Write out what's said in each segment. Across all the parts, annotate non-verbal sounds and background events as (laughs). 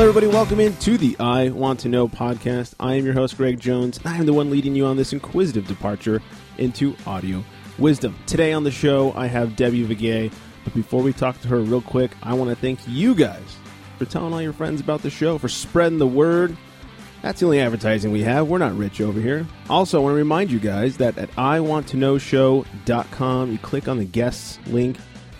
Hello, everybody. Welcome into the I Want to Know podcast. I am your host, Greg Jones, and I am the one leading you on this inquisitive departure into audio wisdom. Today on the show, I have Debbie Viguié. But before we talk to her, real quick, I want to thank you guys for telling all your friends about the show, for spreading the word. That's the only advertising we have. We're not rich over here. Also, I want to remind you guys that at iwanttoknowshow.com, you click on the guests link,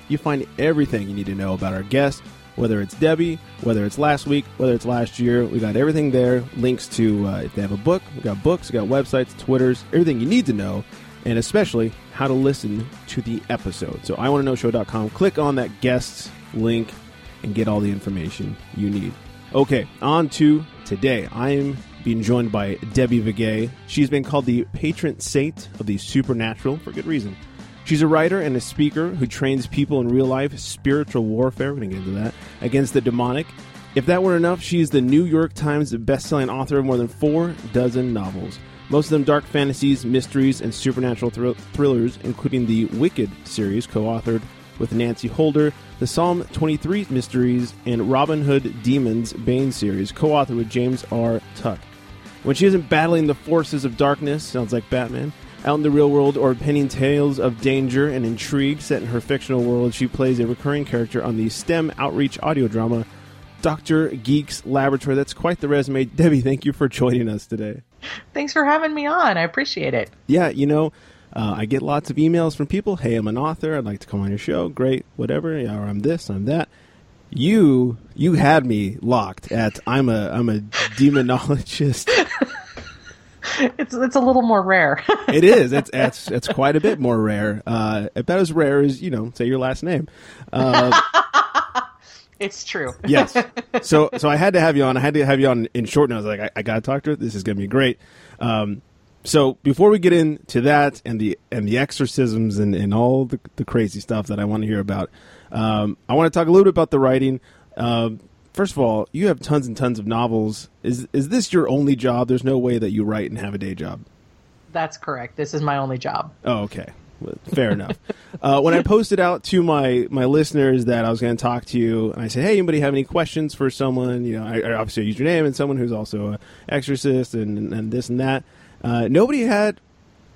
you find everything you need to know about our guests whether it's Debbie, whether it's last week, whether it's last year. We got everything there. Links to uh, if they have a book, we got books, we got websites, Twitters, everything you need to know, and especially how to listen to the episode. So I want to know show.com. Click on that guests link and get all the information you need. Okay, on to today. I am being joined by Debbie Viguié. She's been called the patron saint of the supernatural for good reason. She's a writer and a speaker who trains people in real life spiritual warfare. We're going to get into that against the demonic. If that were enough, she's the New York Times best-selling author of more than four dozen novels. Most of them dark fantasies, mysteries, and supernatural thr- thrillers, including the Wicked series, co-authored with Nancy Holder, the Psalm 23 mysteries, and Robin Hood Demons Bane series, co-authored with James R. Tuck. When she isn't battling the forces of darkness, sounds like Batman, out in the real world or penning tales of danger and intrigue set in her fictional world, she plays a recurring character on the STEM outreach audio drama Dr. Geek's Laboratory. That's quite the resume. (laughs) Debbie, thank you for joining us today. Thanks for having me on. I appreciate it. Yeah, you know, uh, I get lots of emails from people. Hey, I'm an author. I'd like to come on your show. Great, whatever. Yeah, or I'm this, I'm that. You, you had me locked at I'm a, I'm a (laughs) demonologist. (laughs) it's it's a little more rare. (laughs) it is. It's it's it's quite a bit more rare. Uh, about as rare as you know, say your last name. Uh, (laughs) it's true. yes. So so I had to have you on. I had to have you on in short notes. Like I, I got to talk to her. This is going to be great. Um, so before we get into that and the and the exorcisms and, and all the, the crazy stuff that I want to hear about, um, I want to talk a little bit about the writing. Uh, first of all, you have tons and tons of novels. Is is this your only job? There's no way that you write and have a day job. That's correct. This is my only job. Oh, okay. Fair enough. (laughs) Uh, when I posted out to my my listeners that I was going to talk to you, and I said, "Hey, anybody have any questions for someone?" You know, I, I obviously use your name and someone who's also an exorcist and, and this and that. Uh, nobody had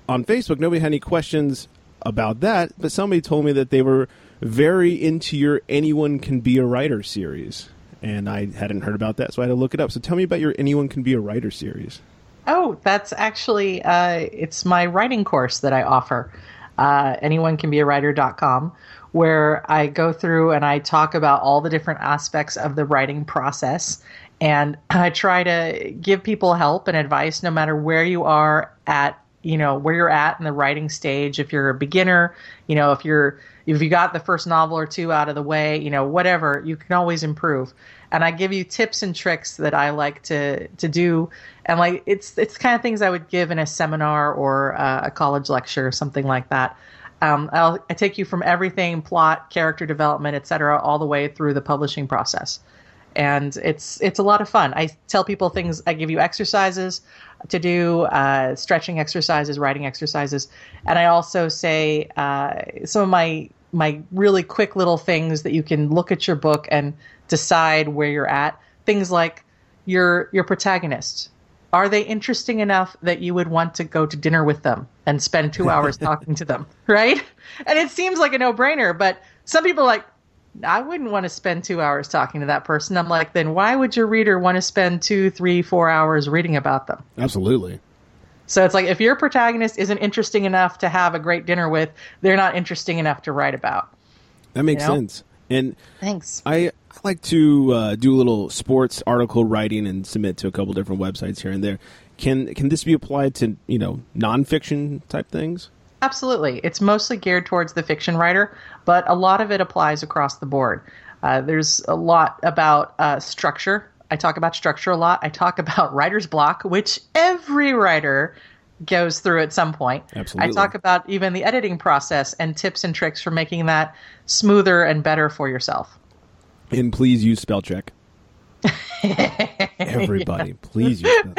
on Facebook. Nobody had any questions about that, but somebody told me that they were very into your "Anyone Can Be a Writer" series and I hadn't heard about that, so I had to look it up. So tell me about your Anyone Can Be a Writer series. Oh, that's actually uh, it's my writing course that I offer. Uh, anyone can be a writer.com where I go through and I talk about all the different aspects of the writing process and (clears throat) I try to give people help and advice no matter where you are at you know where you're at in the writing stage if you're a beginner you know if you're if you got the first novel or two out of the way you know whatever you can always improve and I give you tips and tricks that I like to to do, and like it's it's kind of things I would give in a seminar or uh, a college lecture or something like that. Um, I'll I take you from everything plot, character development, etc., all the way through the publishing process, and it's it's a lot of fun. I tell people things. I give you exercises to do, uh, stretching exercises, writing exercises, and I also say uh, some of my my really quick little things that you can look at your book and decide where you're at. Things like your your protagonist. Are they interesting enough that you would want to go to dinner with them and spend two (laughs) hours talking to them? Right? And it seems like a no brainer, but some people are like, I wouldn't want to spend two hours talking to that person. I'm like, then why would your reader want to spend two, three, four hours reading about them? Absolutely. So it's like if your protagonist isn't interesting enough to have a great dinner with, they're not interesting enough to write about. That makes you know? sense. And thanks. I I like to uh, do a little sports article writing and submit to a couple different websites here and there. Can can this be applied to you know nonfiction type things? Absolutely. It's mostly geared towards the fiction writer, but a lot of it applies across the board. Uh, there's a lot about uh, structure. I talk about structure a lot. I talk (laughs) about writer's block, which every writer goes through at some point. Absolutely. I talk about even the editing process and tips and tricks for making that smoother and better for yourself. And please use spell check. (laughs) Everybody, please use (laughs)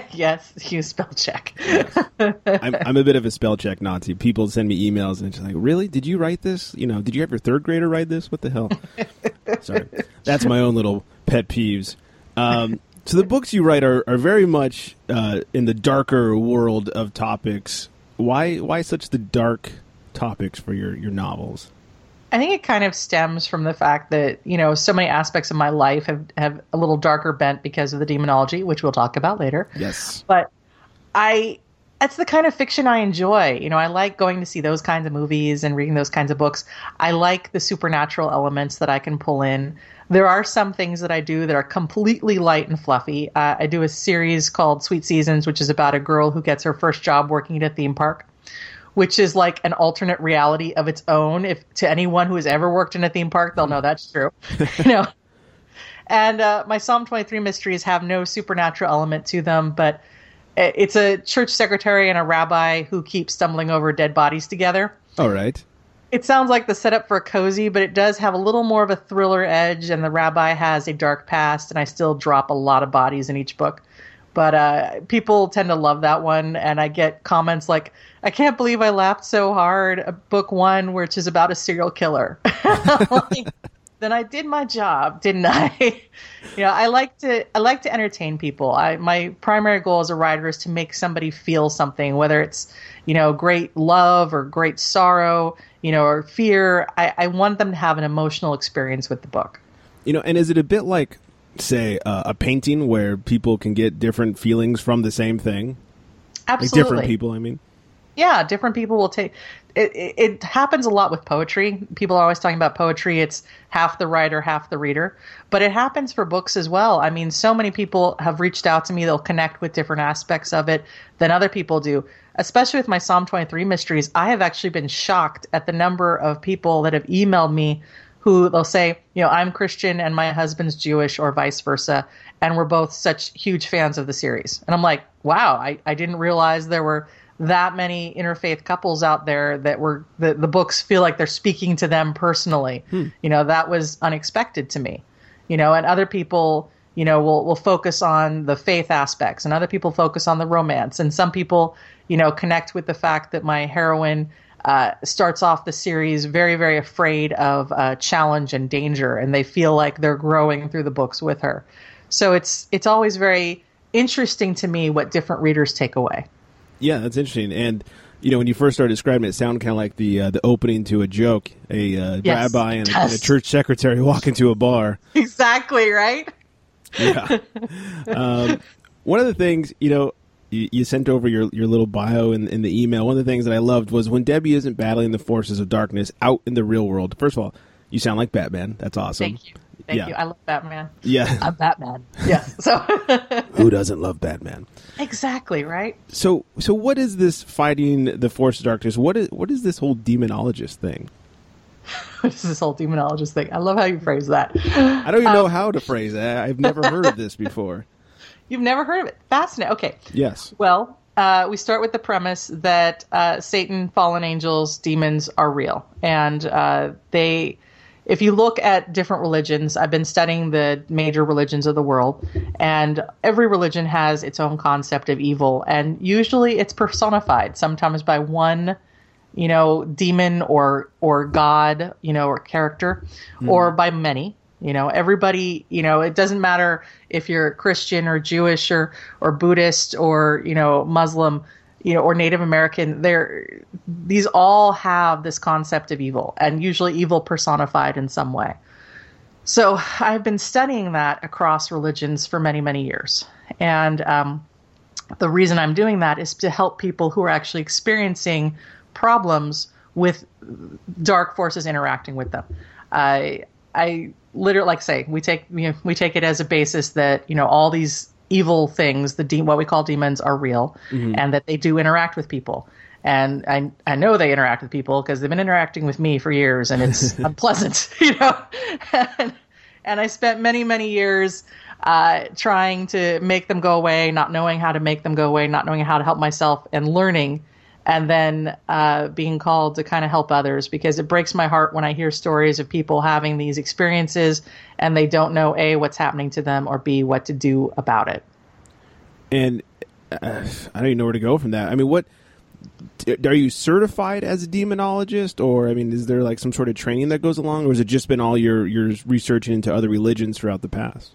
(laughs) yes, use spell check. yes. (laughs) I'm, I'm, a bit of a spell check Nazi. People send me emails and it's like, really? Did you write this? You know, did you have your third grader write this? What the hell? (laughs) Sorry, that's my own little pet peeves. Um, so the books you write are, are very much uh, in the darker world of topics. Why why such the dark topics for your, your novels? I think it kind of stems from the fact that, you know, so many aspects of my life have, have a little darker bent because of the demonology, which we'll talk about later. Yes. But I that's the kind of fiction I enjoy. You know, I like going to see those kinds of movies and reading those kinds of books. I like the supernatural elements that I can pull in. There are some things that I do that are completely light and fluffy. Uh, I do a series called Sweet Seasons, which is about a girl who gets her first job working at a theme park, which is like an alternate reality of its own. If to anyone who has ever worked in a theme park, they'll know that's true. (laughs) you know. And uh, my Psalm 23 mysteries have no supernatural element to them, but it's a church secretary and a rabbi who keep stumbling over dead bodies together. All right. It sounds like the setup for a cozy, but it does have a little more of a thriller edge, and the rabbi has a dark past, and I still drop a lot of bodies in each book. But uh, people tend to love that one, and I get comments like, I can't believe I laughed so hard book one, which is about a serial killer. (laughs) like, then I did my job, didn't I? (laughs) you know, I like to I like to entertain people. I my primary goal as a writer is to make somebody feel something, whether it's you know great love or great sorrow, you know, or fear. I, I want them to have an emotional experience with the book. You know, and is it a bit like, say, uh, a painting where people can get different feelings from the same thing? Absolutely, like different people. I mean, yeah, different people will take it, it, happens a lot with poetry. People are always talking about poetry. It's half the writer, half the reader. But it happens for books as well. I mean, so many people have reached out to me. They'll connect with different aspects of it than other people do. Especially with my Psalm 23 mysteries, I have actually been shocked at the number of people that have emailed me who they'll say, you know, I'm Christian and my husband's Jewish or vice versa. And we're both such huge fans of the series. And I'm like, wow, I, I didn't realize there were that many interfaith couples out there that were the, the books feel like they're speaking to them personally. Hmm. You know, that was unexpected to me. You know, and other people, you know, will will focus on the faith aspects and other people focus on the romance. And some people, you know, connect with the fact that my heroine uh, starts off the series very, very afraid of uh, challenge and danger, and they feel like they're growing through the books with her. So it's it's always very interesting to me what different readers take away. Yeah, that's interesting. And you know, when you first started describing it, it sounded kind of like the uh, the opening to a joke: a uh, yes, rabbi and, and, a church secretary (laughs) walk into a bar. Exactly right. yeah. (laughs) Um, one of the things you know. You, you sent over your, your little bio in, in the email. One of the things that I loved was when Debbie isn't battling the forces of darkness out in the real world. First of all, you sound like Batman. That's awesome. Thank you. Thank yeah. you. I love Batman. Yeah. (laughs) I'm Batman. Yeah. So (laughs) Who doesn't love Batman? Exactly, right? So so what is this fighting the force of darkness? What is what is this whole demonologist thing? (laughs) what is this whole demonologist thing? I love how you phrase that. I don't even um, know how to phrase that. I've never heard of this before. You've never heard of it? Fascinating. Okay. Yes. Well, uh, we start with the premise that uh, Satan, fallen angels, demons are real, and uh, they if you look at different religions, I've been studying the major religions of the world, and every religion has its own concept of evil, and usually it's personified, sometimes by one, you know, demon or or god, you know, or character, mm. or by many. You know, everybody, you know, it doesn't matter if you're Christian or Jewish or or Buddhist or you know Muslim you know, or Native American, they're these all have this concept of evil, and usually evil personified in some way. So I've been studying that across religions for many, many years, and um, the reason I'm doing that is to help people who are actually experiencing problems with dark forces interacting with them. I I literally like say we take you know, we take it as a basis that you know all these evil things, the de- what we call demons, are real, mm-hmm. and that they do interact with people. And I I know they interact with people because they've been interacting with me for years, and it's (laughs) unpleasant, (laughs) you know. and, and I spent many many years uh, trying to make them go away, not knowing how to make them go away, not knowing how to help myself, and learning and then uh, being called to kind of help others because it breaks my heart when I hear stories of people having these experiences and they don't know a what's happening to them or b what to do about it. And uh, I don't even know where to go from that. I mean, what are you certified as a demonologist, or I mean, is there like some sort of training that goes along, or has it just been all your your researching into other religions throughout the past?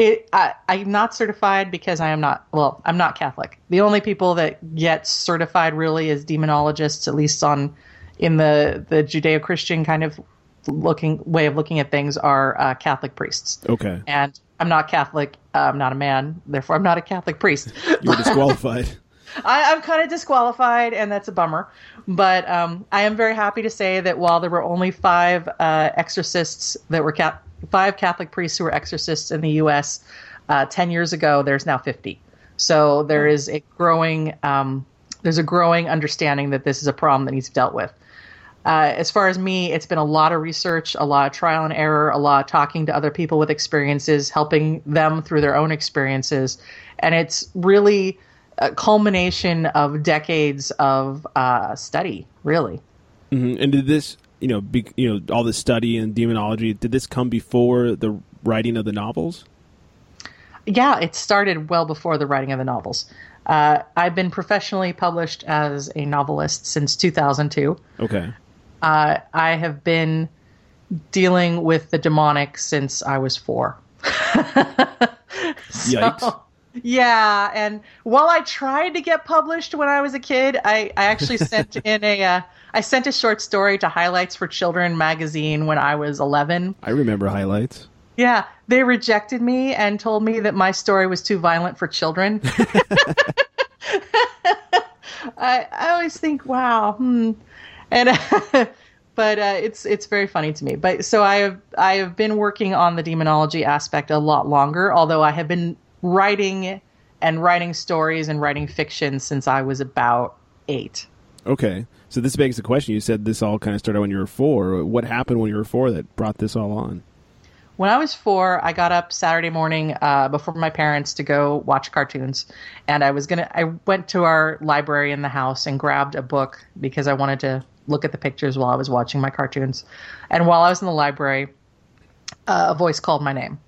It, I, I'm not certified because I am not. Well, I'm not Catholic. The only people that get certified really as demonologists, at least on in the the Judeo-Christian kind of looking way of looking at things, are uh, Catholic priests. Okay. And I'm not Catholic. Uh, I'm not a man. Therefore, I'm not a Catholic priest. You're (laughs) disqualified. I, am kind of disqualified, and that's a bummer. But um, I am very happy to say that while there were only five uh, exorcists that were ca- five Catholic priests who were exorcists in the U.S. Uh, ten years ago, there's now 50. So there is a growing um, there's a growing understanding that this is a problem that needs dealt with. Uh, as far as me, it's been a lot of research, a lot of trial and error, a lot of talking to other people with experiences, helping them through their own experiences, and it's really a culmination of decades of uh, study, really. Mm-hmm. And did this, you know, be, you know, all this study and demonology, did this come before the writing of the novels? Yeah, it started well before the writing of the novels. Uh, I've been professionally published as a novelist since 2002. Okay. Uh, I have been dealing with the demonic since I was four. (laughs) Yikes. Yeah, and while I tried to get published when I was a kid, I, I actually (laughs) sent in a uh, I sent a short story to Highlights for Children magazine when I was 11. I remember Highlights. Yeah, they rejected me and told me that my story was too violent for children. (laughs) (laughs) I I always think, wow, hmm. and but uh, it's it's very funny to me. But so I have I have been working on the demonology aspect a lot longer, although I have been writing and writing stories and writing fiction since I was about eight. Okay. So this begs the question. You said this all kind of started when you were four. What happened when you were four that brought this all on? When I was four, I got up Saturday morning uh, before my parents to go watch cartoons, and I was gonna. I went to our library in the house and grabbed a book because I wanted to look at the pictures while I was watching my cartoons. And while I was in the library, uh, a voice called my name,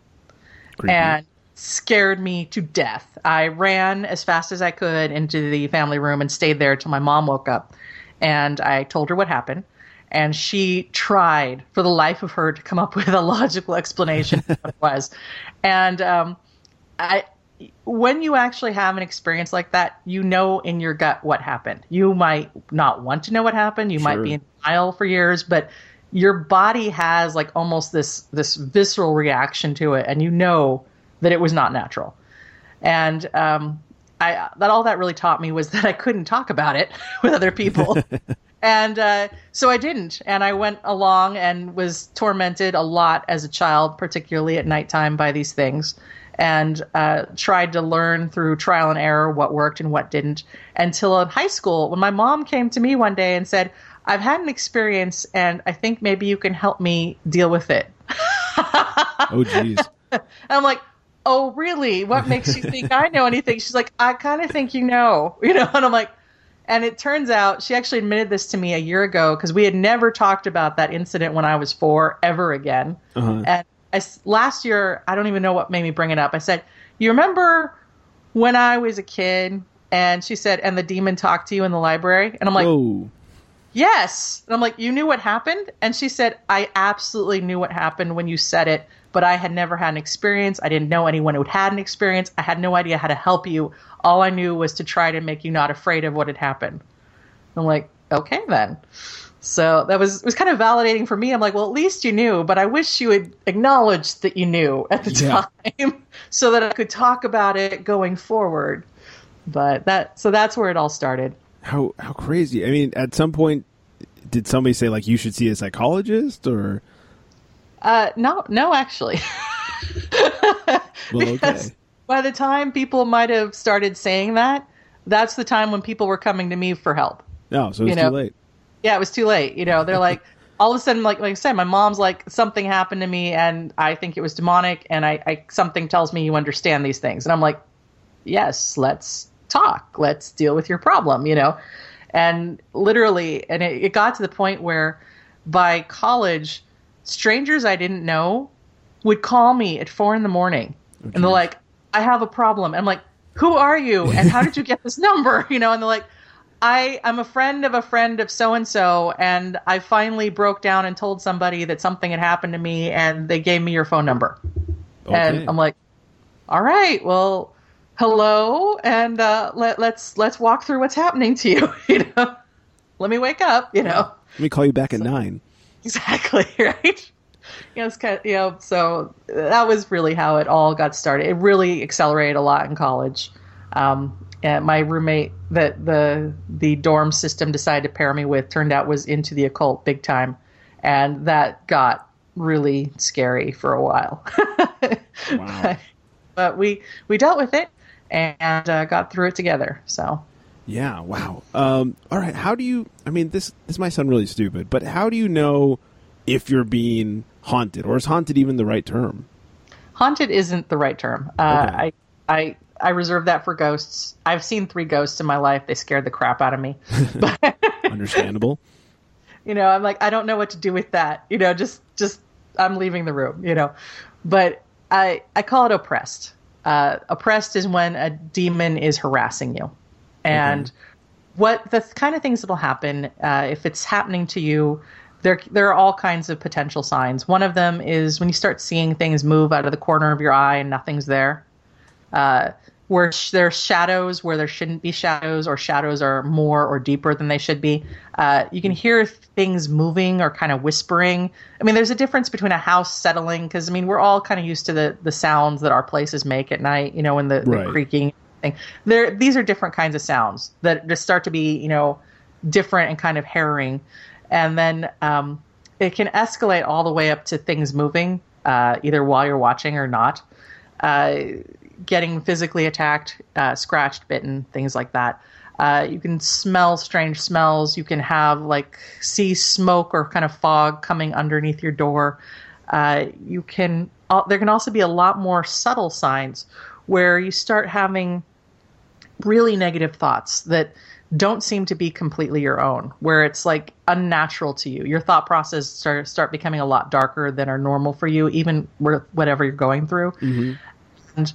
Creepy. and scared me to death. I ran as fast as I could into the family room and stayed there till my mom woke up. And I told her what happened. And she tried for the life of her to come up (laughs) with a logical explanation of what it was. And um, I, when you actually have an experience like that, you know in your gut what happened. You might not want to know what happened. You might be in denial for years, but your body has like almost this this visceral reaction to it, and you know that it was not natural. And um, I that all that really taught me was that I couldn't talk about it (laughs) with other people. (laughs) and uh, so I didn't. And I went along and was tormented a lot as a child, particularly at nighttime, by these things. And uh, tried to learn through trial and error what worked and what didn't. Until in high school, when my mom came to me one day and said, I've had an experience and I think maybe you can help me deal with it. Oh, jeez. (laughs) I'm like, oh, really? What makes you think I know anything? She's like, I kind of think you know, (laughs) you know. And I'm like, and it turns out she actually admitted this to me a year ago because we had never talked about that incident when I was four ever again. Uh-huh. And I last year, I don't even know what made me bring it up. I said, you remember when I was a kid? And she said, and the demon talked to you in the library? And I'm like, Whoa. Yes. And I'm like, you knew what happened? And she said, I absolutely knew what happened when you said it, but I had never had an experience. I didn't know anyone who had an experience. I had no idea how to help you. All I knew was to try to make you not afraid of what had happened. I'm like, okay then. So that was it was kind of validating for me. I'm like, well, at least you knew, but I wish you had acknowledged that you knew at the Yeah. time (laughs) so that I could talk about it going forward. But that so that's where it all started. How how crazy. I mean, at some point did somebody say like you should see a psychologist or Uh, no, no, actually. (laughs) well okay. By the time people might have started saying that, that's the time when people were coming to me for help. No, so it's you know, too late. Yeah, it was too late. You know, they're like, (laughs) all of a sudden, like like I said, my mom's like, something happened to me, and I think it was demonic, and I, I something tells me you understand these things, and I'm like, yes, let's talk, let's deal with your problem, you know, and literally, and it, it got to the point where by college, strangers I didn't know would call me at four in the morning, and they're like, I have a problem. I'm like, who are you, and how did you get this (laughs) number, (laughs) you know, and they're like. I I'm a friend of a friend of so and so, and I finally broke down and told somebody that something had happened to me, and they gave me your phone number, Okay. and I'm like, all right, well, hello, and uh, let let's let's walk through what's happening to you. (laughs) You know, let me wake up. You know. Let me call you back at nine. (laughs) Exactly, (laughs) right? You know, kind of, you know, so that was really how it all got started. It really accelerated a lot in college. Um, and my roommate that the the dorm system decided to pair me with turned out was into the occult big time, and that got really scary for a while. (laughs) Wow. but we we dealt with it and uh, got through it together. So Yeah, wow. Um, all right, how do you? I mean, this this might sound really stupid, but how do you know if you're being haunted, or is haunted even the right term? haunted isn't the right term. Uh, Okay. I I I reserve that for ghosts. I've seen three ghosts in my life. They scared the crap out of me. (laughs) but Understandable. (laughs) you know, I'm like I don't know what to do with that. You know, just just I'm leaving the room. You know, but I I call it oppressed. Uh, oppressed is when a demon is harassing you, and what the kind of things that'll happen uh, if it's happening to you. There, there are all kinds of potential signs. One of them is when you start seeing things move out of the corner of your eye and nothing's there. Uh, where sh- there are shadows where there shouldn't be shadows, or shadows are more or deeper than they should be. Uh, you can hear things moving or kind of whispering. I mean, there's a difference between a house settling because I mean we're all kind of used to the the sounds that our places make at night. You know, when the, Right. the creaking thing. There, these are different kinds of sounds that just start to be you know different and kind of harrowing, and then um, it can escalate all the way up to things moving, uh, either while you're watching or not. Uh, getting physically attacked, uh, scratched, bitten, things like that. Uh, you can smell strange smells. You can have like see smoke or kind of fog coming underneath your door. Uh, you can. Uh, there can also be a lot more subtle signs where you start having really negative thoughts that don't seem to be completely your own, where it's like unnatural to you. Your thought process start start becoming a lot darker than are normal for you, even with whatever you're going through and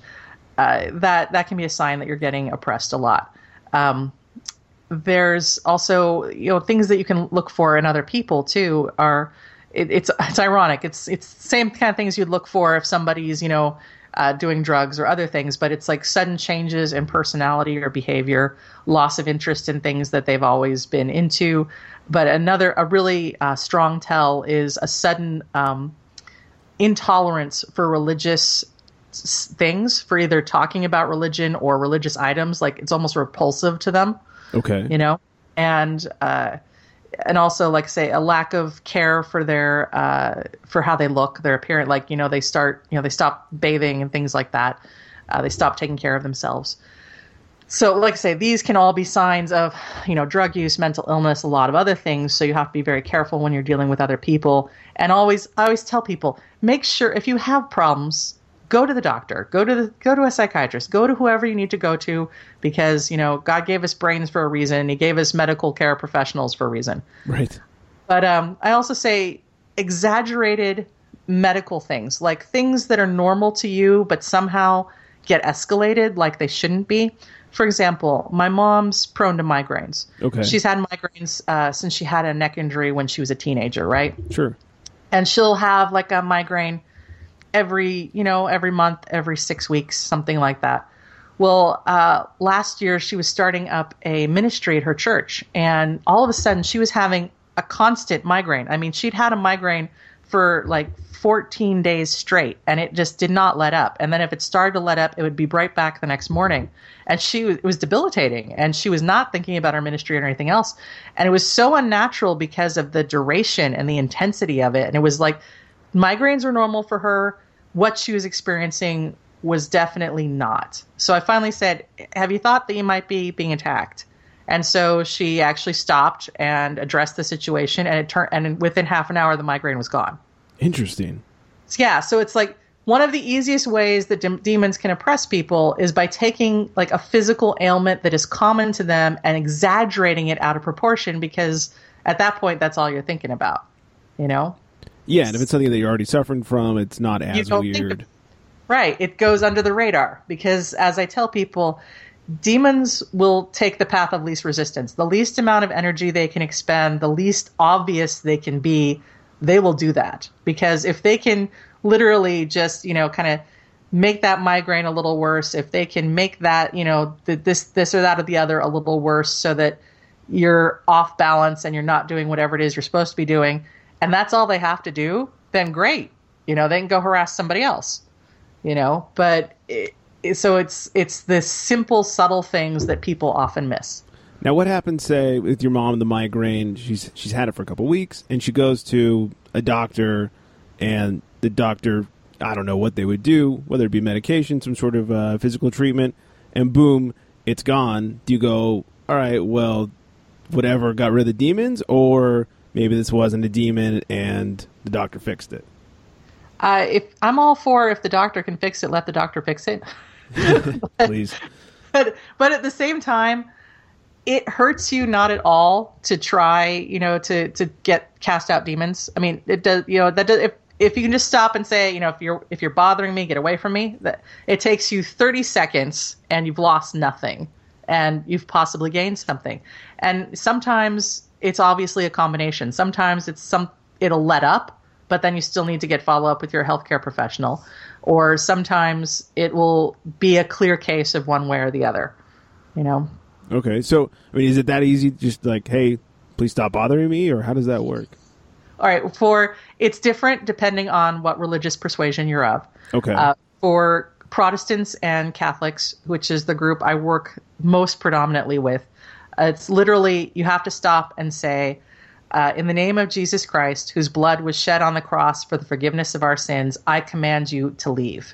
uh, that that can be a sign that you're getting oppressed a lot. Um, there's also you know things that you can look for in other people too. Are it, it's it's ironic. It's it's the same kind of things you'd look for if somebody's you know uh, doing drugs or other things, but it's like sudden changes in personality or behavior, loss of interest in things that they've always been into. But another a really uh, strong tell is a sudden um, intolerance for religious s- things for either talking about religion or religious items like it's almost repulsive to them Okay. you know and uh and also like say a lack of care for their uh for how they look their appearance like you know they start you know they stop bathing and things like that. Uh, they stop taking care of themselves. So like i say these can all be signs of you know drug use mental illness a lot of other things. So you have to be very careful when you're dealing with other people. And always i always tell people make sure if you have problems go to the doctor go to the go to a psychiatrist go to whoever you need to go to because you know god gave us brains for a reason he gave us medical care professionals for a reason Right. but um, I also say exaggerated medical things, like things that are normal to you, but somehow get escalated like they shouldn't be. For example, my mom's prone to migraines. Okay. She's had migraines uh, since she had a neck injury when she was a teenager, right? Sure. and she'll have like a migraine every you know every month every six weeks something like that. Well uh, last year she was starting up a ministry at her church and all of a sudden she was having a constant migraine. I mean she'd had a migraine for like 14 days straight and it just did not let up. And then if it started to let up it would be right back the next morning. And she it was debilitating and she was not thinking about her ministry or anything else. And it was so unnatural because of the duration and the intensity of it. And it was like migraines were normal for her what she was experiencing was definitely not. So i finally said have you thought that you might be being attacked? And so she actually stopped and addressed the situation and it turned and within half an hour the migraine was gone. Interesting. yeah so it's like one of the easiest ways that dem- demons can oppress people is by taking like a physical ailment that is common to them and exaggerating it out of proportion because at that point that's all you're thinking about you know Yeah, and if it's something that you're already suffering from, it's not as weird. Right. It goes under the radar because, as I tell people, demons will take the path of least resistance. The least amount of energy they can expend, the least obvious they can be, they will do that. Because if they can literally just, you know, kind of make that migraine a little worse, if they can make that, you know, this this or that or the other a little worse so that you're off balance and you're not doing whatever it is you're supposed to be doing, and that's all they have to do, then great. You know, they can go harass somebody else. You know, but it, so it's it's the simple, subtle things that people often miss. Now, what happens, say, with your mom the migraine? She's she's had it for a couple weeks, and she goes to a doctor, and the doctor, I don't know what they would do, whether it be medication, some sort of uh, physical treatment, and boom, it's gone. Do you go, all right, well, whatever got rid of the demons, or maybe this wasn't a demon and the doctor fixed it? Uh, if I'm all for if the doctor can fix it, let the doctor fix it. (laughs) Please. (laughs) But but at the same time, it hurts you not at all to try, you know, to to get cast out demons. I mean, it does, you know, that does, if if you can just stop and say, you know, if you're if you're bothering me, get away from me. That it takes you 30 seconds and you've lost nothing and you've possibly gained something. And sometimes it's obviously a combination. Sometimes it's some it'll let up, but then you still need to get follow up with your healthcare professional or sometimes it will be a clear case of one way or the other. You know. Okay, so I mean, is it that easy? Just like, hey, please stop bothering me, or how does that work? All right, for it's different depending on what religious persuasion you're of. Okay. Uh, for Protestants and Catholics, which is the group I work most predominantly with, it's literally you have to stop and say, uh, in the name of Jesus Christ, whose blood was shed on the cross for the forgiveness of our sins, I command you to leave.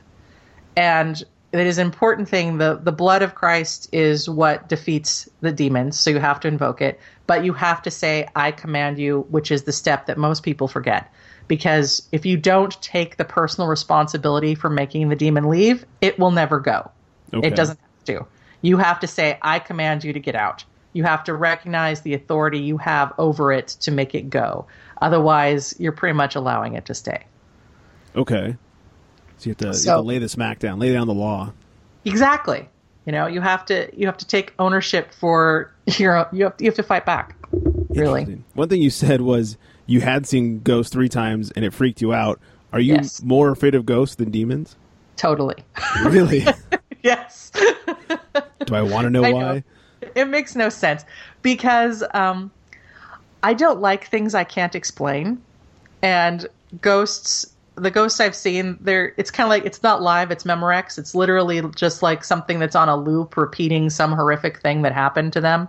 And it is an important thing. The, the blood of Christ is what defeats the demons, so you have to invoke it. But you have to say, I command you, which is the step that most people forget. Because if you don't take the personal responsibility for making the demon leave, it will never go. Okay. It doesn't have to. You have to say, I command you to get out. You have to recognize the authority you have over it to make it go. Otherwise, you're pretty much allowing it to stay. Okay. So you have to, so, you have to lay the smack down, lay down the law. Exactly. You know, you have to you have to take ownership for your you have you have to fight back. Really. One thing you said was you had seen ghosts three times and it freaked you out. Are you yes. more afraid of ghosts than demons? Totally. Really? (laughs) yes. Do I want to know I why? Know. It makes no sense because um, I don't like things I can't explain, and ghosts. The ghosts I've seen, they're it's kind of like it's not live, it's Memorex. It's literally just like something that's on a loop, repeating some horrific thing that happened to them,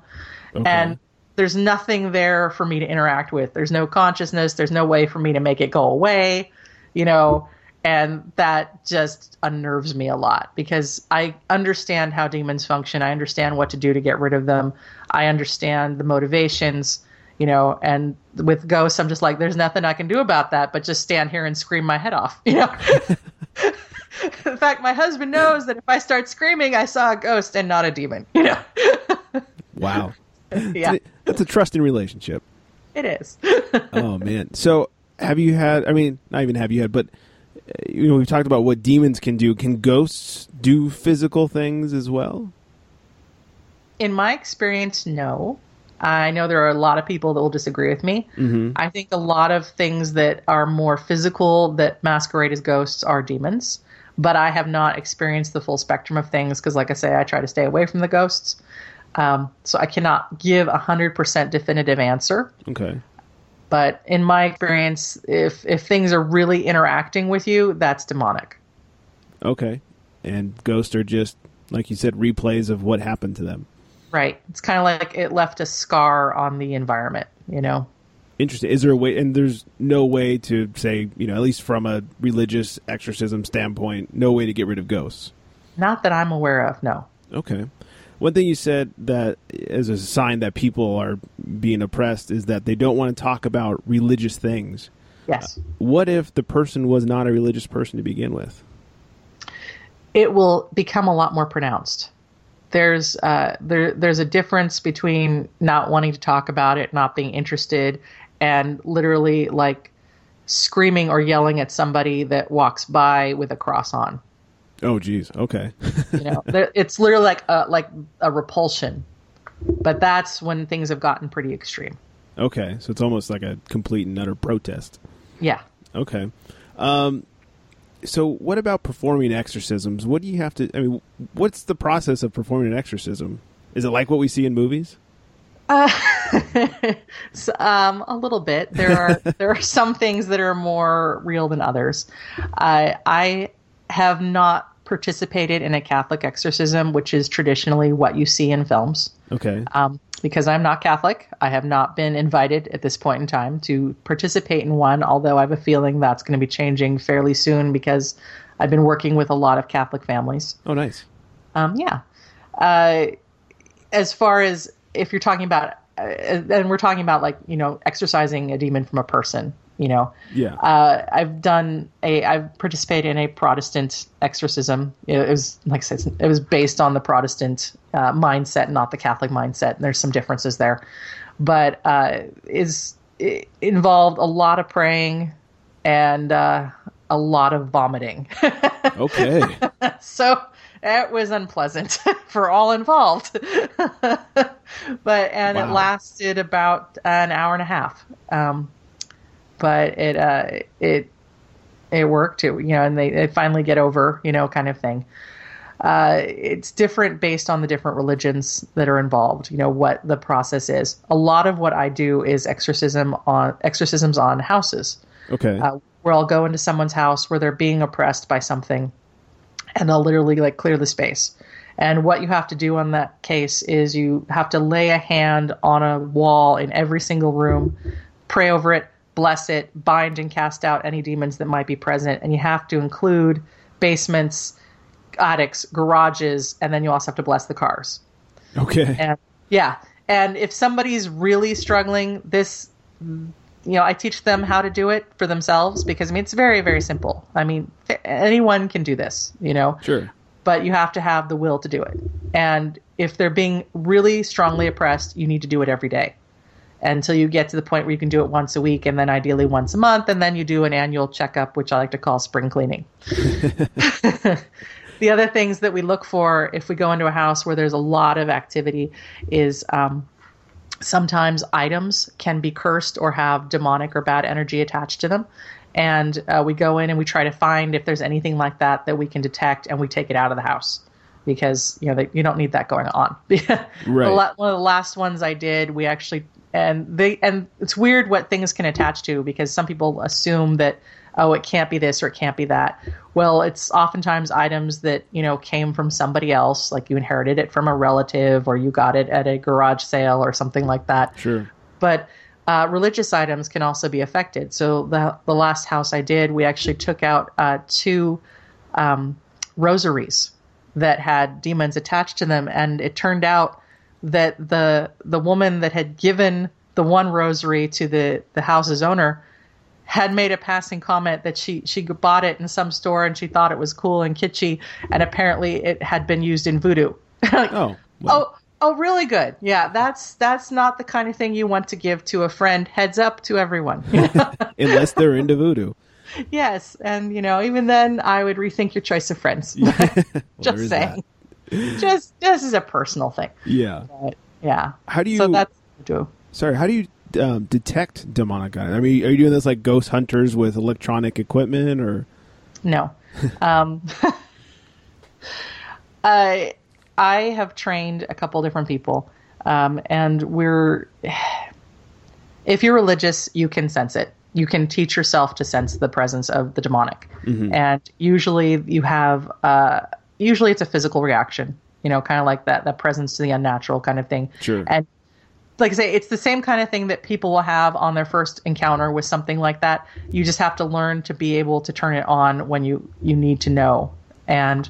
okay. and there's nothing there for me to interact with. There's no consciousness. There's no way for me to make it go away. You know, and that just unnerves me a lot because I understand how demons function. I understand what to do to get rid of them. I understand the motivations, you know, and with ghosts, I'm just like, there's nothing I can do about that, but just stand here and scream my head off, (laughs) you know. (laughs) In fact, my husband knows that if I start screaming, I saw a ghost and not a demon, you know. (laughs) wow. Yeah. That's a trusting relationship. It is. oh man. So, have you had I mean, not even have you had, but you know, we've talked about what demons can do. Can ghosts do physical things as well? In my experience, no. I know there are a lot of people that will disagree with me. Mm-hmm. I think a lot of things that are more physical that masquerade as ghosts are demons. But I have not experienced the full spectrum of things because, like I say, I try to stay away from the ghosts. Um, so I cannot give a hundred percent definitive answer. Okay. But in my experience, if if things are really interacting with you, that's demonic. Okay. And ghosts are just like you said replays of what happened to them. Right. It's kind of like it left a scar on the environment, you know. Interesting. Is there a way and there's no way to say, you know, at least from a religious exorcism standpoint, no way to get rid of ghosts. Not that I'm aware of, no. Okay. One thing you said that is a sign that people are being oppressed is that they don't want to talk about religious things. Yes. Uh, what if the person was not a religious person to begin with? It will become a lot more pronounced. There's uh, there there's a difference between not wanting to talk about it, not being interested, and literally like screaming or yelling at somebody that walks by with a cross on. Oh, geez. Okay. you know, (laughs) it's literally like a, like a repulsion. But that's when things have gotten pretty extreme. Okay, so it's almost like a complete and utter protest. Yeah. Okay. Um, so what about performing exorcisms? What do you have to? I mean, what's the process of performing an exorcism? Is it like what we see in movies? Uh, (laughs) so, um, a little bit. There are (laughs) there are some things that are more real than others. I I have not participated in a Catholic exorcism, which is traditionally what you see in films. Okay. Um, because I'm not Catholic, I have not been invited at this point in time to participate in one, although I have a feeling that's going to be changing fairly soon because I've been working with a lot of Catholic families. Oh, nice. Um, yeah. Uh, as far as if you're talking about, uh, and we're talking about like, you know, exorcising a demon from a person, you know. Yeah. Uh, I've done a, I've participated in a Protestant exorcism. It was, like I said, it was based on the Protestant uh, mindset, not the Catholic mindset. And there's some differences there, but uh, is involved a lot of praying and uh, a lot of vomiting. (laughs) okay. so it was unpleasant (laughs) for all involved. (laughs) but and wow. it lasted about an hour and a half. Um, but it uh, it it worked too, you know, and they, they finally get over, you know, kind of thing. Uh, it's different based on the different religions that are involved. You know what the process is. A lot of what I do is exorcism on exorcisms on houses. Okay. Uh, where I'll go into someone's house where they're being oppressed by something, and I'll literally like clear the space. And what you have to do on that case is you have to lay a hand on a wall in every single room, pray over it, bless it, bind and cast out any demons that might be present. And you have to include basements, attics, garages, and then you also have to bless the cars. Okay. And yeah. And if somebody's really struggling, this, you know, I teach them how to do it for themselves because, I mean, it's very, very simple. I mean, anyone can do this, you know? Sure. But you have to have the will to do it. And if they're being really strongly oppressed, you need to do it every day until you get to the point where you can do it once a week and then ideally once a month and then you do an annual checkup which i like to call spring cleaning (laughs) the other things that we look for if we go into a house where there's a lot of activity is um, sometimes items can be cursed or have demonic or bad energy attached to them and uh, we go in and we try to find if there's anything like that that we can detect and we take it out of the house because you know they, you don't need that going on. (laughs) right. one of the last ones I did, we actually and they and it's weird what things can attach to because some people assume that oh it can't be this or it can't be that. Well it's oftentimes items that you know came from somebody else like you inherited it from a relative or you got it at a garage sale or something like that. Sure. But uh, religious items can also be affected. So the the last house i did we actually took out uh, two um, rosaries that had demons attached to them. And it turned out that the the woman that had given the one rosary to the the house's owner had made a passing comment that she she bought it in some store and she thought it was cool and kitschy and apparently it had been used in voodoo. (laughs) Oh, oh. Well. Oh, oh, really good. Yeah, that's that's not the kind of thing you want to give to a friend. Heads up to everyone. (laughs) Unless they're into voodoo. Yes, and you know, even then, I would rethink your choice of friends. (laughs) Just saying. (laughs) Just this is a personal thing. Yeah. But, yeah. How do you? So that's do. Sorry. How do you um, detect demonic? I mean, are you doing this like ghost hunters with electronic equipment, or? No. (laughs) um, (laughs) I I have trained a couple different people, um, and we're. (sighs) If you're religious, you can sense it. You can teach yourself to sense the presence of the demonic, mm-hmm. and usually you have. Uh, usually it's a physical reaction, you know, kind of like that that presence to the unnatural kind of thing. Sure. And like I say, it's the same kind of thing that people will have on their first encounter with something like that. You just have to learn to be able to turn it on when you you need to know. And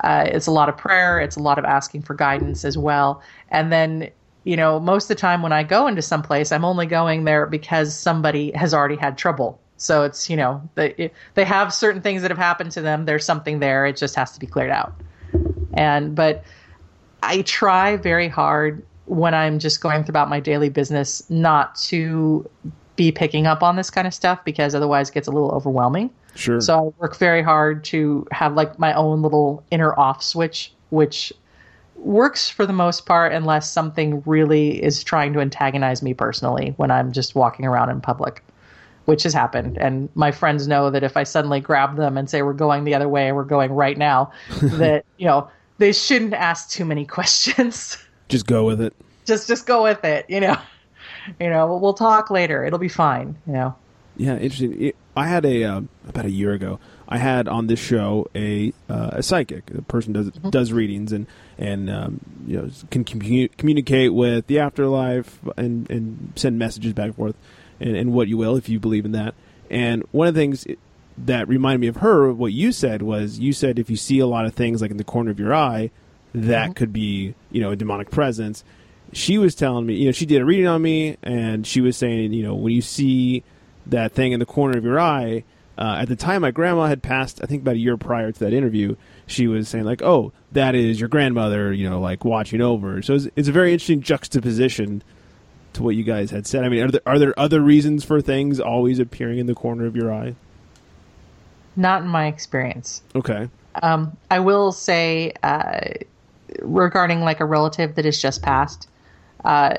uh, it's a lot of prayer. It's a lot of asking for guidance as well. And then you know, most of the time when I go into some place, I'm only going there because somebody has already had trouble so it's you know they they have certain things that have happened to them. There's something there. It just has to be cleared out. And but I try very hard when I'm just going throughout my daily business not to be picking up on this kind of stuff because otherwise it gets a little overwhelming. Sure. So I work very hard to have like my own little inner off switch, which works for the most part unless something really is trying to antagonize me personally when I'm just walking around in public, which has happened. And my friends know that if I suddenly grab them and say we're going the other way, we're going right now, (laughs) that, you know, they shouldn't ask too many questions. (laughs) Just go with it. just just go with it, you know. You know, we'll talk later. It'll be fine, you know. Yeah, interesting. I had a uh, about a year ago. I had on this show a uh, a psychic, a person does does readings and and um, you know can commu- communicate with the afterlife and and send messages back and forth and, and what you will if you believe in that. And one of the things that reminded me of her, what you said was you said if you see a lot of things like in the corner of your eye, that could be you know a demonic presence. She was telling me, you know, she did a reading on me, and she was saying, you know, when you see that thing in the corner of your eye. Uh, at the time, my grandma had passed. I think about a year prior to that interview, she was saying like, "Oh, that is your grandmother," you know, like watching over. So it's, it's a very interesting juxtaposition to what you guys had said. I mean, are there are there other reasons for things always appearing in the corner of your eye? Not in my experience. Okay, Um, I will say uh, regarding like a relative that has just passed. Uh,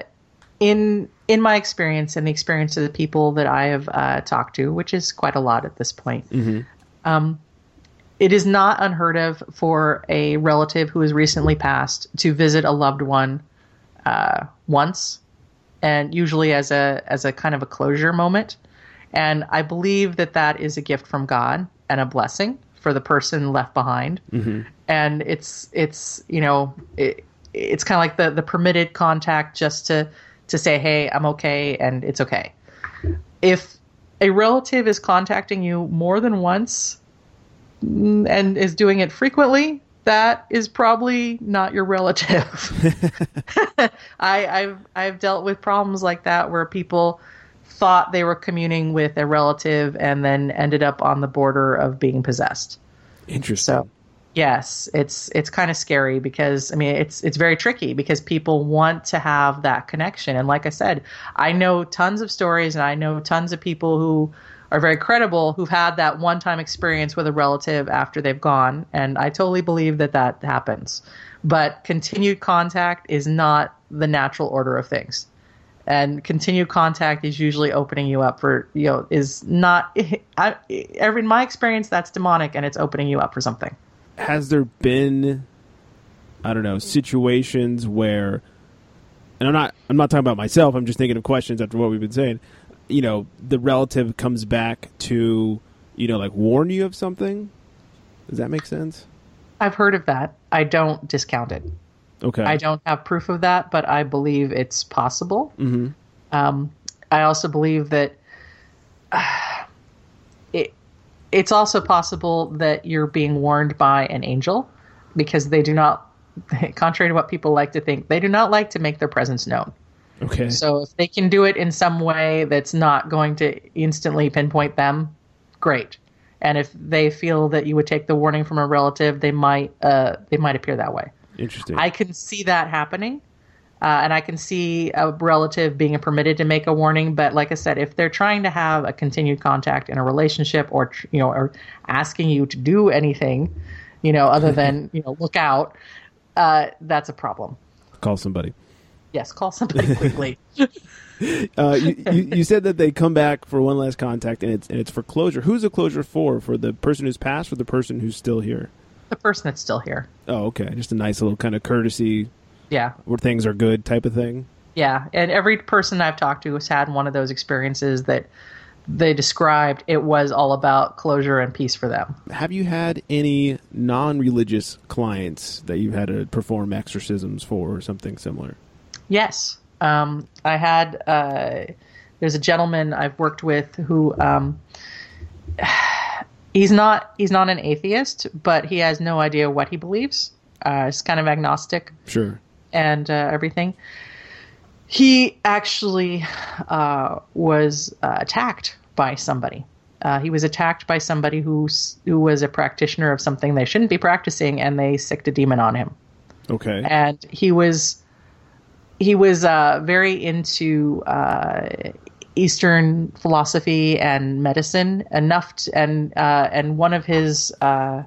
in in my experience and the experience of the people that I have uh, talked to, which is quite a lot at this point, um, it is not unheard of for a relative who has recently passed to visit a loved one uh, once, and usually as a as a kind of a closure moment. And I believe that that is a gift from God and a blessing for the person left behind. And it's it's you know it, it's kind of like the the permitted contact just to to say hey I'm okay and it's okay. If a relative is contacting you more than once mm, and is doing it frequently, that is probably not your relative. (laughs) (laughs) I, I've I've dealt with problems like that where people thought they were communing with a relative and then ended up on the border of being possessed. interesting. So yes, it's it's kind of scary because I mean it's it's very tricky because people want to have that connection. And like I said, I know tons of stories and I know tons of people who are very credible who've had that one time experience with a relative after they've gone and I totally believe that that happens. But continued contact is not the natural order of things. And continued contact is usually opening you up for, you know, is not, (laughs) I, every, in my experience, that's demonic and it's opening you up for something. Has there been I don't know situations where and I'm not I'm not talking about myself I'm just thinking of questions after what we've been saying you know the relative comes back to you know like warn you of something does that make sense I've heard of that. I don't discount it. okay I don't have proof of that, but I believe it's possible. Mm-hmm. Um, I also believe that uh, it, it's also possible that you're being warned by an angel because they do not, (laughs) contrary to what people like to think, they do not like to make their presence known. okay So if they can do it in some way that's not going to instantly pinpoint them, great. And if they feel that you would take the warning from a relative, they might uh, they might appear that way. interesting I can see that happening. Uh, and I can see a relative being permitted to make a warning, but like I said, if they're trying to have a continued contact in a relationship, or you know, or asking you to do anything, you know, other (laughs) than you know, look out, uh, that's a problem. call somebody Yes, call somebody quickly. (laughs) uh, you, you, you said that they come back for one last contact and it's and it's for closure who's the closure for for the person who's passed or the person who's still here the person that's still here. oh okay just a nice little kind of courtesy Yeah, where things are good type of thing Yeah, and every person I've talked to has had one of those experiences that they described. It was all about closure and peace for them. Have you had any non-religious clients that you've had to perform exorcisms for, or something similar? Yes, um, I had. Uh, there's a gentleman I've worked with who um, (sighs) he's not he's not an atheist, but he has no idea what he believes. Uh, he's kind of agnostic Sure. And uh, everything. He actually uh, was uh, attacked by somebody. Uh, he was attacked by somebody who's who was a practitioner of something they shouldn't be practicing, and they sicked a demon on him. Okay. And he was he was uh, very into uh, Eastern philosophy and medicine enough, to, and uh, and one of his uh,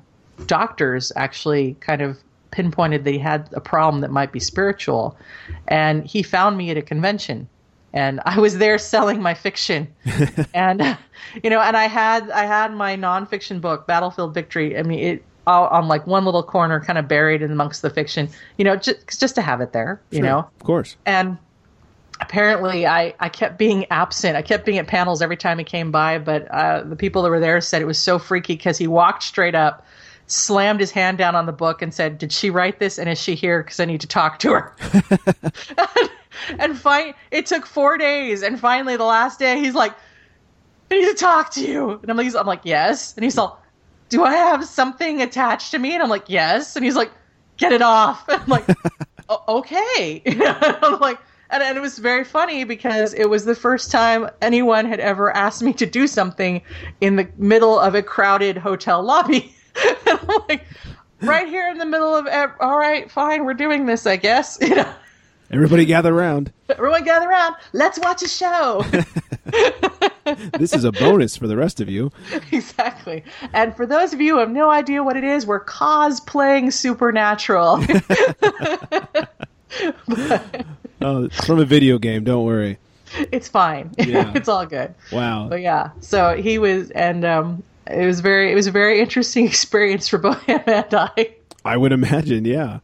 doctors actually kind of pinpointed that he had a problem that might be spiritual, and he found me at a convention, and I was there selling my fiction, (laughs) and you know, and I had I had my nonfiction book Battlefield Victory. I mean, it on like one little corner, kind of buried amongst the fiction, you know, just just to have it there, you Sure, know, of course. and apparently I, I kept being absent. I kept being at panels every time he came by, but uh, the people that were there said it was so freaky because he walked straight up, slammed his hand down on the book, and said, "Did she write this? And is she here? Because I need to talk to her." (laughs) and fi- it took four days, and finally the last day, he's like, "I need to talk to you," and I'm like, "I'm like, yes," and he's like, "Do I have something attached to me?" And I'm like, "Yes," and he's like, "Get it off." And (laughs) I'm like, "O- "Okay," (laughs) I'm like. And, and it was very funny because it was the first time anyone had ever asked me to do something in the middle of a crowded hotel lobby. (laughs) like, right here in the middle of, all right, fine, we're doing this, I guess. (laughs) You know, Everybody gather around. everyone gather around, let's watch a show. (laughs) This is a bonus for the rest of you. exactly. And for those of you who have no idea what it is, we're cosplaying Supernatural. Oh, it's from a video game. Don't worry. it's fine. Yeah. it's all good. Wow. But yeah, so he was, and um, it was very, it was a very interesting (laughs) experience for both him and I. I would imagine, yeah.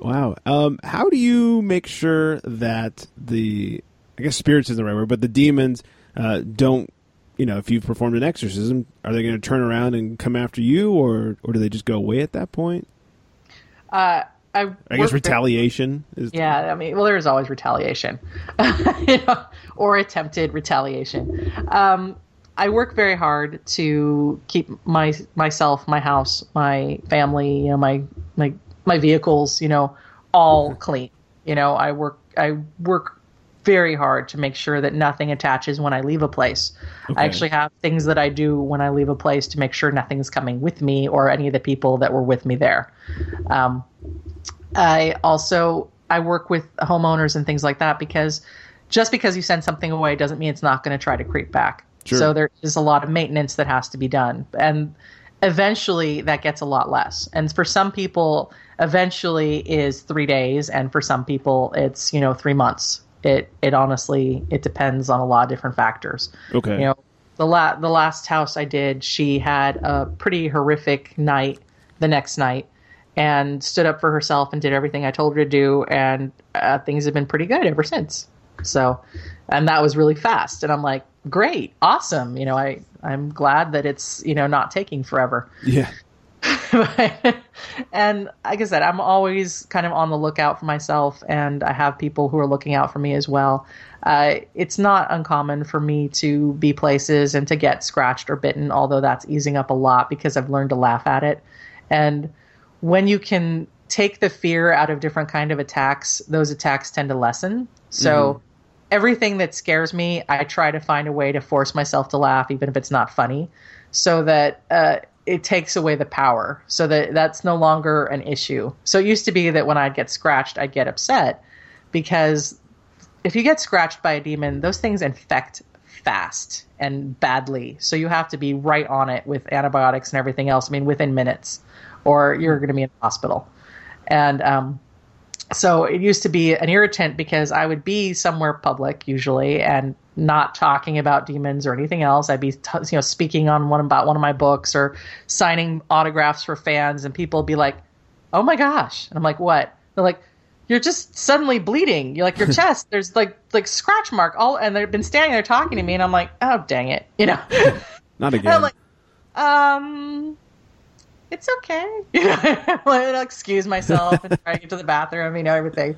Wow. Um, how do you make sure that the, I guess spirits is the right word, but the demons uh, don't, you know, if you've performed an exorcism, are they going to turn around and come after you, or or do they just go away at that point? Uh, I, I guess retaliation is. Yeah, I mean, well, there's always retaliation, (laughs) you know, or attempted retaliation. Um, I work very hard to keep my myself, my house, my family, you know, my my my vehicles, you know, all clean. You know, I work I work very hard to make sure that nothing attaches when I leave a place. Okay. I actually have things that I do when I leave a place to make sure nothing's coming with me or any of the people that were with me there. Um, I also I work with homeowners and things like that because just because you send something away doesn't mean it's not going to try to creep back. Sure. So there is a lot of maintenance that has to be done, and eventually that gets a lot less. And for some people, eventually is three days, and for some people, it's you know three months. It it honestly it depends on a lot of different factors Okay. you know the la- the last house I did, she had a pretty horrific night the next night and stood up for herself and did everything I told her to do, and uh, things have been pretty good ever since. So, and that was really fast, and I'm like, great, awesome. You know, I I'm glad that it's you know not taking forever. yeah. (laughs) and like I said, I'm always kind of on the lookout for myself, and I have people who are looking out for me as well. Uh, it's not uncommon for me to be places and to get scratched or bitten, although that's easing up a lot because I've learned to laugh at it. And when you can take the fear out of different kind of attacks, those attacks tend to lessen. So everything that scares me, I try to find a way to force myself to laugh, even if it's not funny, so that uh, it takes away the power, so that that's no longer an issue. So it used to be that when I'd get scratched, I'd get upset because if you get scratched by a demon, those things infect fast and badly. So you have to be right on it with antibiotics and everything else. I mean, within minutes, or you're going to be in the hospital. And um, so it used to be an irritant because I would be somewhere public usually and not talking about demons or anything else. I'd be t- you know speaking on one about one of my books or signing autographs for fans, and people would be like, "Oh my gosh!" And I'm like, "What?" They're like, "You're just suddenly bleeding. You're like your (laughs) chest. There's like like scratch mark all." And they've been standing there talking to me, and I'm like, "Oh dang it!" You know. (laughs) Not (laughs) again. I'm like, um, it's okay. (laughs) You know, (laughs) I'll excuse myself and try to get to the bathroom, you know, everything.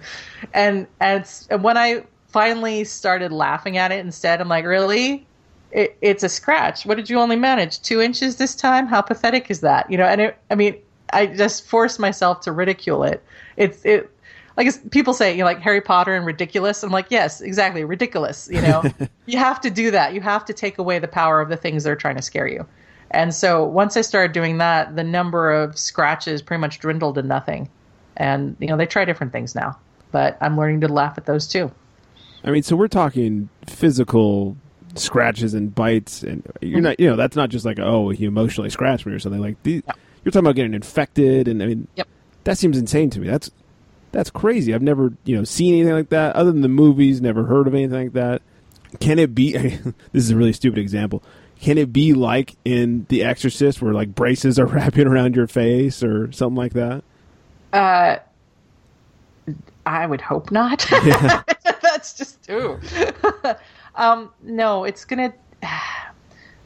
And and, it's, and when I finally started laughing at it instead, I'm like, really? It, it's a scratch. What did you only manage? Two inches this time? How pathetic is that? You know, and it, I mean, I just forced myself to ridicule it. It's it. Like people say, you know, like Harry Potter and ridiculous. I'm like, yes, exactly, ridiculous. You know, (laughs) you have to do that. You have to take away the power of the things that are trying to scare you. And so once I started doing that, the number of scratches pretty much dwindled to nothing. And you know, they try different things now, but I'm learning to laugh at those too. I mean, so we're talking physical scratches and bites, and you're not, you know, that's not just like oh he emotionally scratched me or something like. The, You're talking about getting infected, and I mean, Yep. that seems insane to me. That's that's crazy. I've never you know seen anything like that other than the movies. Never heard of anything like that. Can it be? (laughs) this is a really stupid example. Can it be like in The Exorcist, where like braces are (laughs) wrapping around your face or something like that? Uh, I would hope not. (laughs) That's just ooh. (laughs) um, no, it's gonna. (sighs)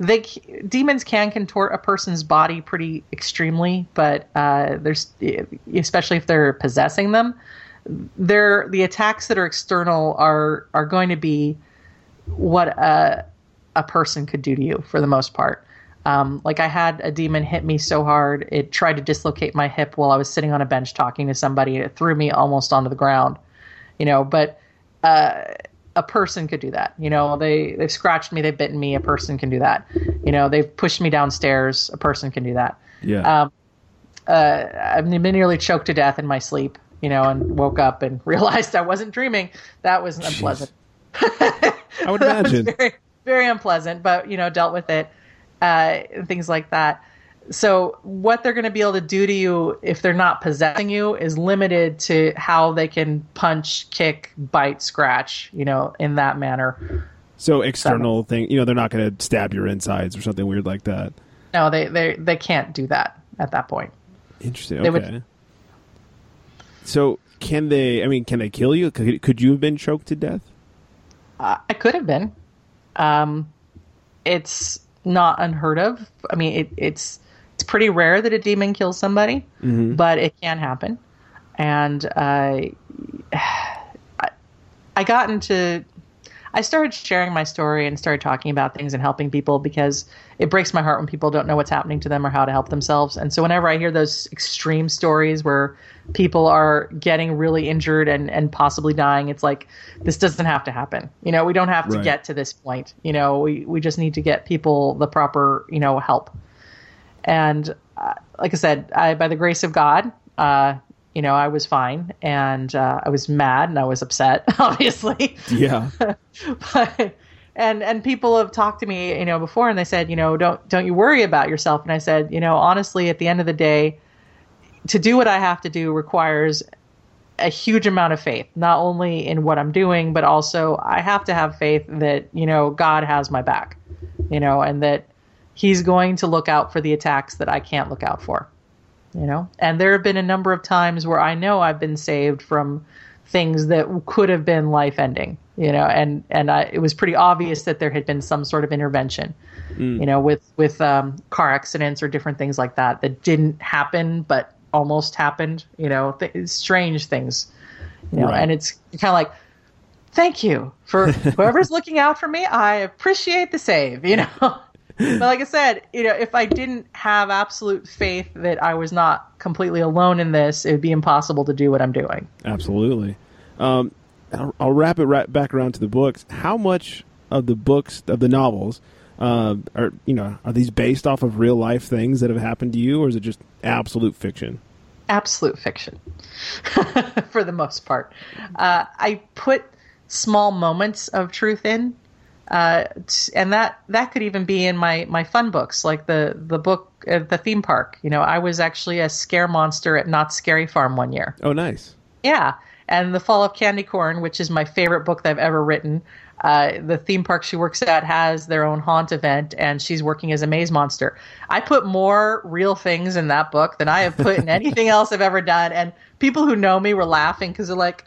They demons can contort a person's body pretty extremely, but uh, there's especially if they're possessing them. They're the attacks that are external are are going to be what a a person could do to you for the most part. Um, like I had a demon hit me so hard it tried to dislocate my hip while I was sitting on a bench talking to somebody. It threw me almost onto the ground, you know. But uh, a person could do that. You know, they they've scratched me, they've bitten me. A person can do that. You know, they've pushed me downstairs. A person can do that. Yeah. Um, uh, I've been nearly choked to death in my sleep. You know, and woke up and (laughs) realized I wasn't dreaming. That was unpleasant. I would imagine. (laughs) very, very unpleasant, but you know, dealt with it, uh, and things like that. So, what they're going to be able to do to you if they're not possessing you is limited to how they can punch, kick, bite, scratch, you know, in that manner. So external thing, you know, they're not going to stab your insides or something weird like that. No, they they they can't do that at that point. Interesting. They Okay. would- So can they? I mean, can they kill you? Could, could you have been choked to death? Uh, I could have been. Um, it's not unheard of. I mean, it, it's it's pretty rare that a demon kills somebody, but it can happen. And uh, I, I got into. I started sharing my story and started talking about things and helping people because it breaks my heart when people don't know what's happening to them or how to help themselves. And so whenever I hear those extreme stories where people are getting really injured and, and possibly dying, it's like this doesn't have to happen. You know, we don't have to Right. get to this point. You know, we, we just need to get people the proper, you know, help. And uh, like I said, I, by the grace of God, uh, you know, I was fine and uh, I was mad and I was upset, (laughs) obviously Yeah. (laughs) but and and people have talked to me you know before and they said you know don't don't you worry about yourself and i said you know honestly at the end of the day to do what i have to do requires a huge amount of faith not only in what i'm doing but also i have to have faith that you know god has my back you know and that he's going to look out for the attacks that i can't look out for you know? And there have been a number of times where i know i've been saved from things that could have been life ending you know? And and I, it was pretty obvious that there had been some sort of intervention you know with with um, car accidents or different things like that that didn't happen but almost happened you know th- strange things you know Right. and it's kind of like thank you for (laughs) whoever's looking out for me i appreciate the save you know but like I said, you know, if I didn't have absolute faith that I was not completely alone in this, it would be impossible to do what I'm doing. Absolutely. Um, I'll, I'll wrap it right back around to the books. How much of the books of the novels uh, are you know are these based off of real life things that have happened to you, or is it just absolute fiction? Absolute fiction, (laughs) for the most part. Uh, I put small moments of truth in, uh, and that that could even be in my my fun books, like the the book at the theme park. You know, I was actually a scare monster at Knott's Scary Farm one year. Oh, nice. Yeah, and The Fall of Candy Corn, which is my favorite book that I've ever written. Uh, the theme park she works at has their own haunt event, and she's working as a maze monster. I put more real things in that book than I have put in (laughs) anything else I've ever done, and people who know me were laughing because they're like,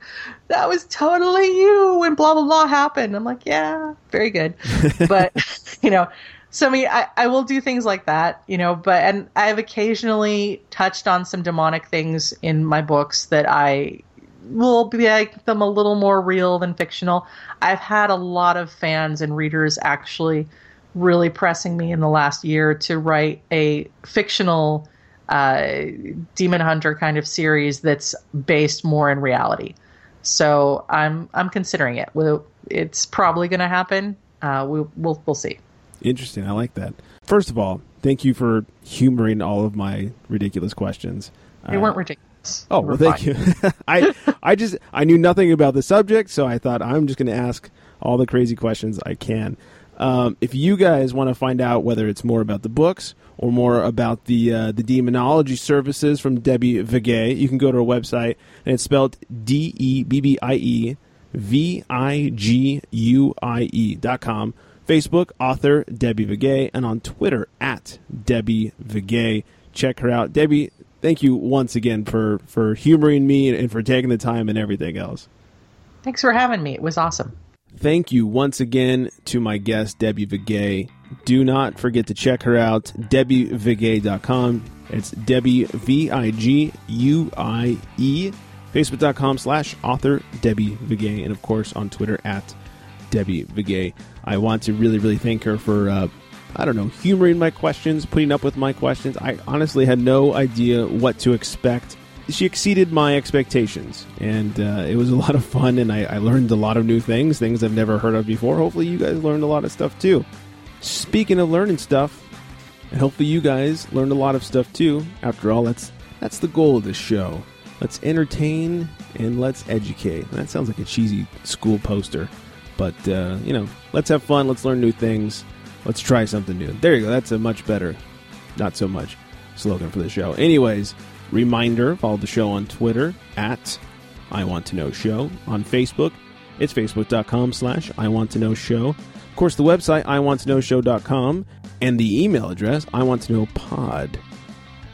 "That was totally you," when blah blah blah happened. I'm like, "Yeah, very good," (laughs) but (laughs) you know. So I mean, I, I will do things like that, you know, but and I've occasionally touched on some demonic things in my books that I will make them a little more real than fictional. I've had a lot of fans and readers actually really pressing me in the last year to write a fictional uh, demon hunter kind of series that's based more in reality. So I'm I'm considering it. Well, it's probably going to happen. Uh, we, we'll we'll see. Interesting. I like that. First of all, thank you for humoring all of my ridiculous questions. They Uh, weren't ridiculous. Oh well, thank fine. you. (laughs) I I just I knew nothing about the subject, so I thought I'm just going to ask all the crazy questions I can. Um, if you guys want to find out whether it's more about the books or more about the uh, the demonology services from Debbie Viguié, you can go to her website and it's spelled D E B B I E V I G U I E dot com. Facebook, author Debbie Viguié, and on Twitter at Debbie Viguié. Check her out. Debbie, thank you once again for, for humoring me and for taking the time and everything else. Thanks for having me. It was awesome. Thank you once again to my guest, Debbie Viguié. Do not forget to check her out, debbieviguie.com. It's Debbie, V I G U I E. Facebook.com slash author Debbie Viguié. And of course on Twitter at Debbie Viguié. I want to really, really thank her for, uh, I don't know, humoring my questions, putting up with my questions. I honestly had no idea what to expect. She exceeded my expectations, and uh, it was a lot of fun, and I, I learned a lot of new things, things I've never heard of before. Hopefully, you guys learned a lot of stuff too. Speaking of learning stuff, and hopefully you guys learned a lot of stuff too. After all, that's that's the goal of this show. Let's entertain and let's educate. That sounds like a cheesy school poster. But, uh, you know, let's have fun. Let's learn new things. Let's try something new. There you go. That's a much better, not so much slogan for the show. Anyways, reminder follow the show on Twitter at I Want to Know Show. On Facebook, it's facebook.com slash I Want to Know Show. Of course, the website, I Want to Know Show.com, and the email address, I Want to Know Pod.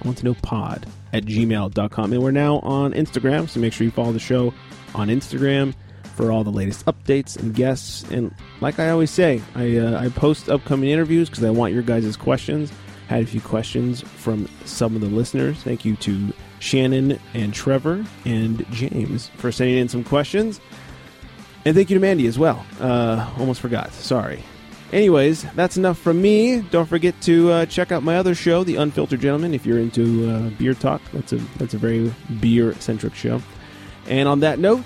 I Want to Know Pod at gmail.com. And we're now on Instagram, so make sure you follow the show on Instagram for all the latest updates and guests. And like I always say, I, uh, I post upcoming interviews because I want your guys' questions. Had a few questions from some of the listeners. Thank you to Shannon and Trevor and James for sending in some questions. And thank you to Mandy as well. Uh, almost forgot. Sorry. Anyways, that's enough from me. Don't forget to uh, check out my other show, The Unfiltered Gentleman, if you're into uh, beer talk. That's a that's a very beer centric show. And on that note,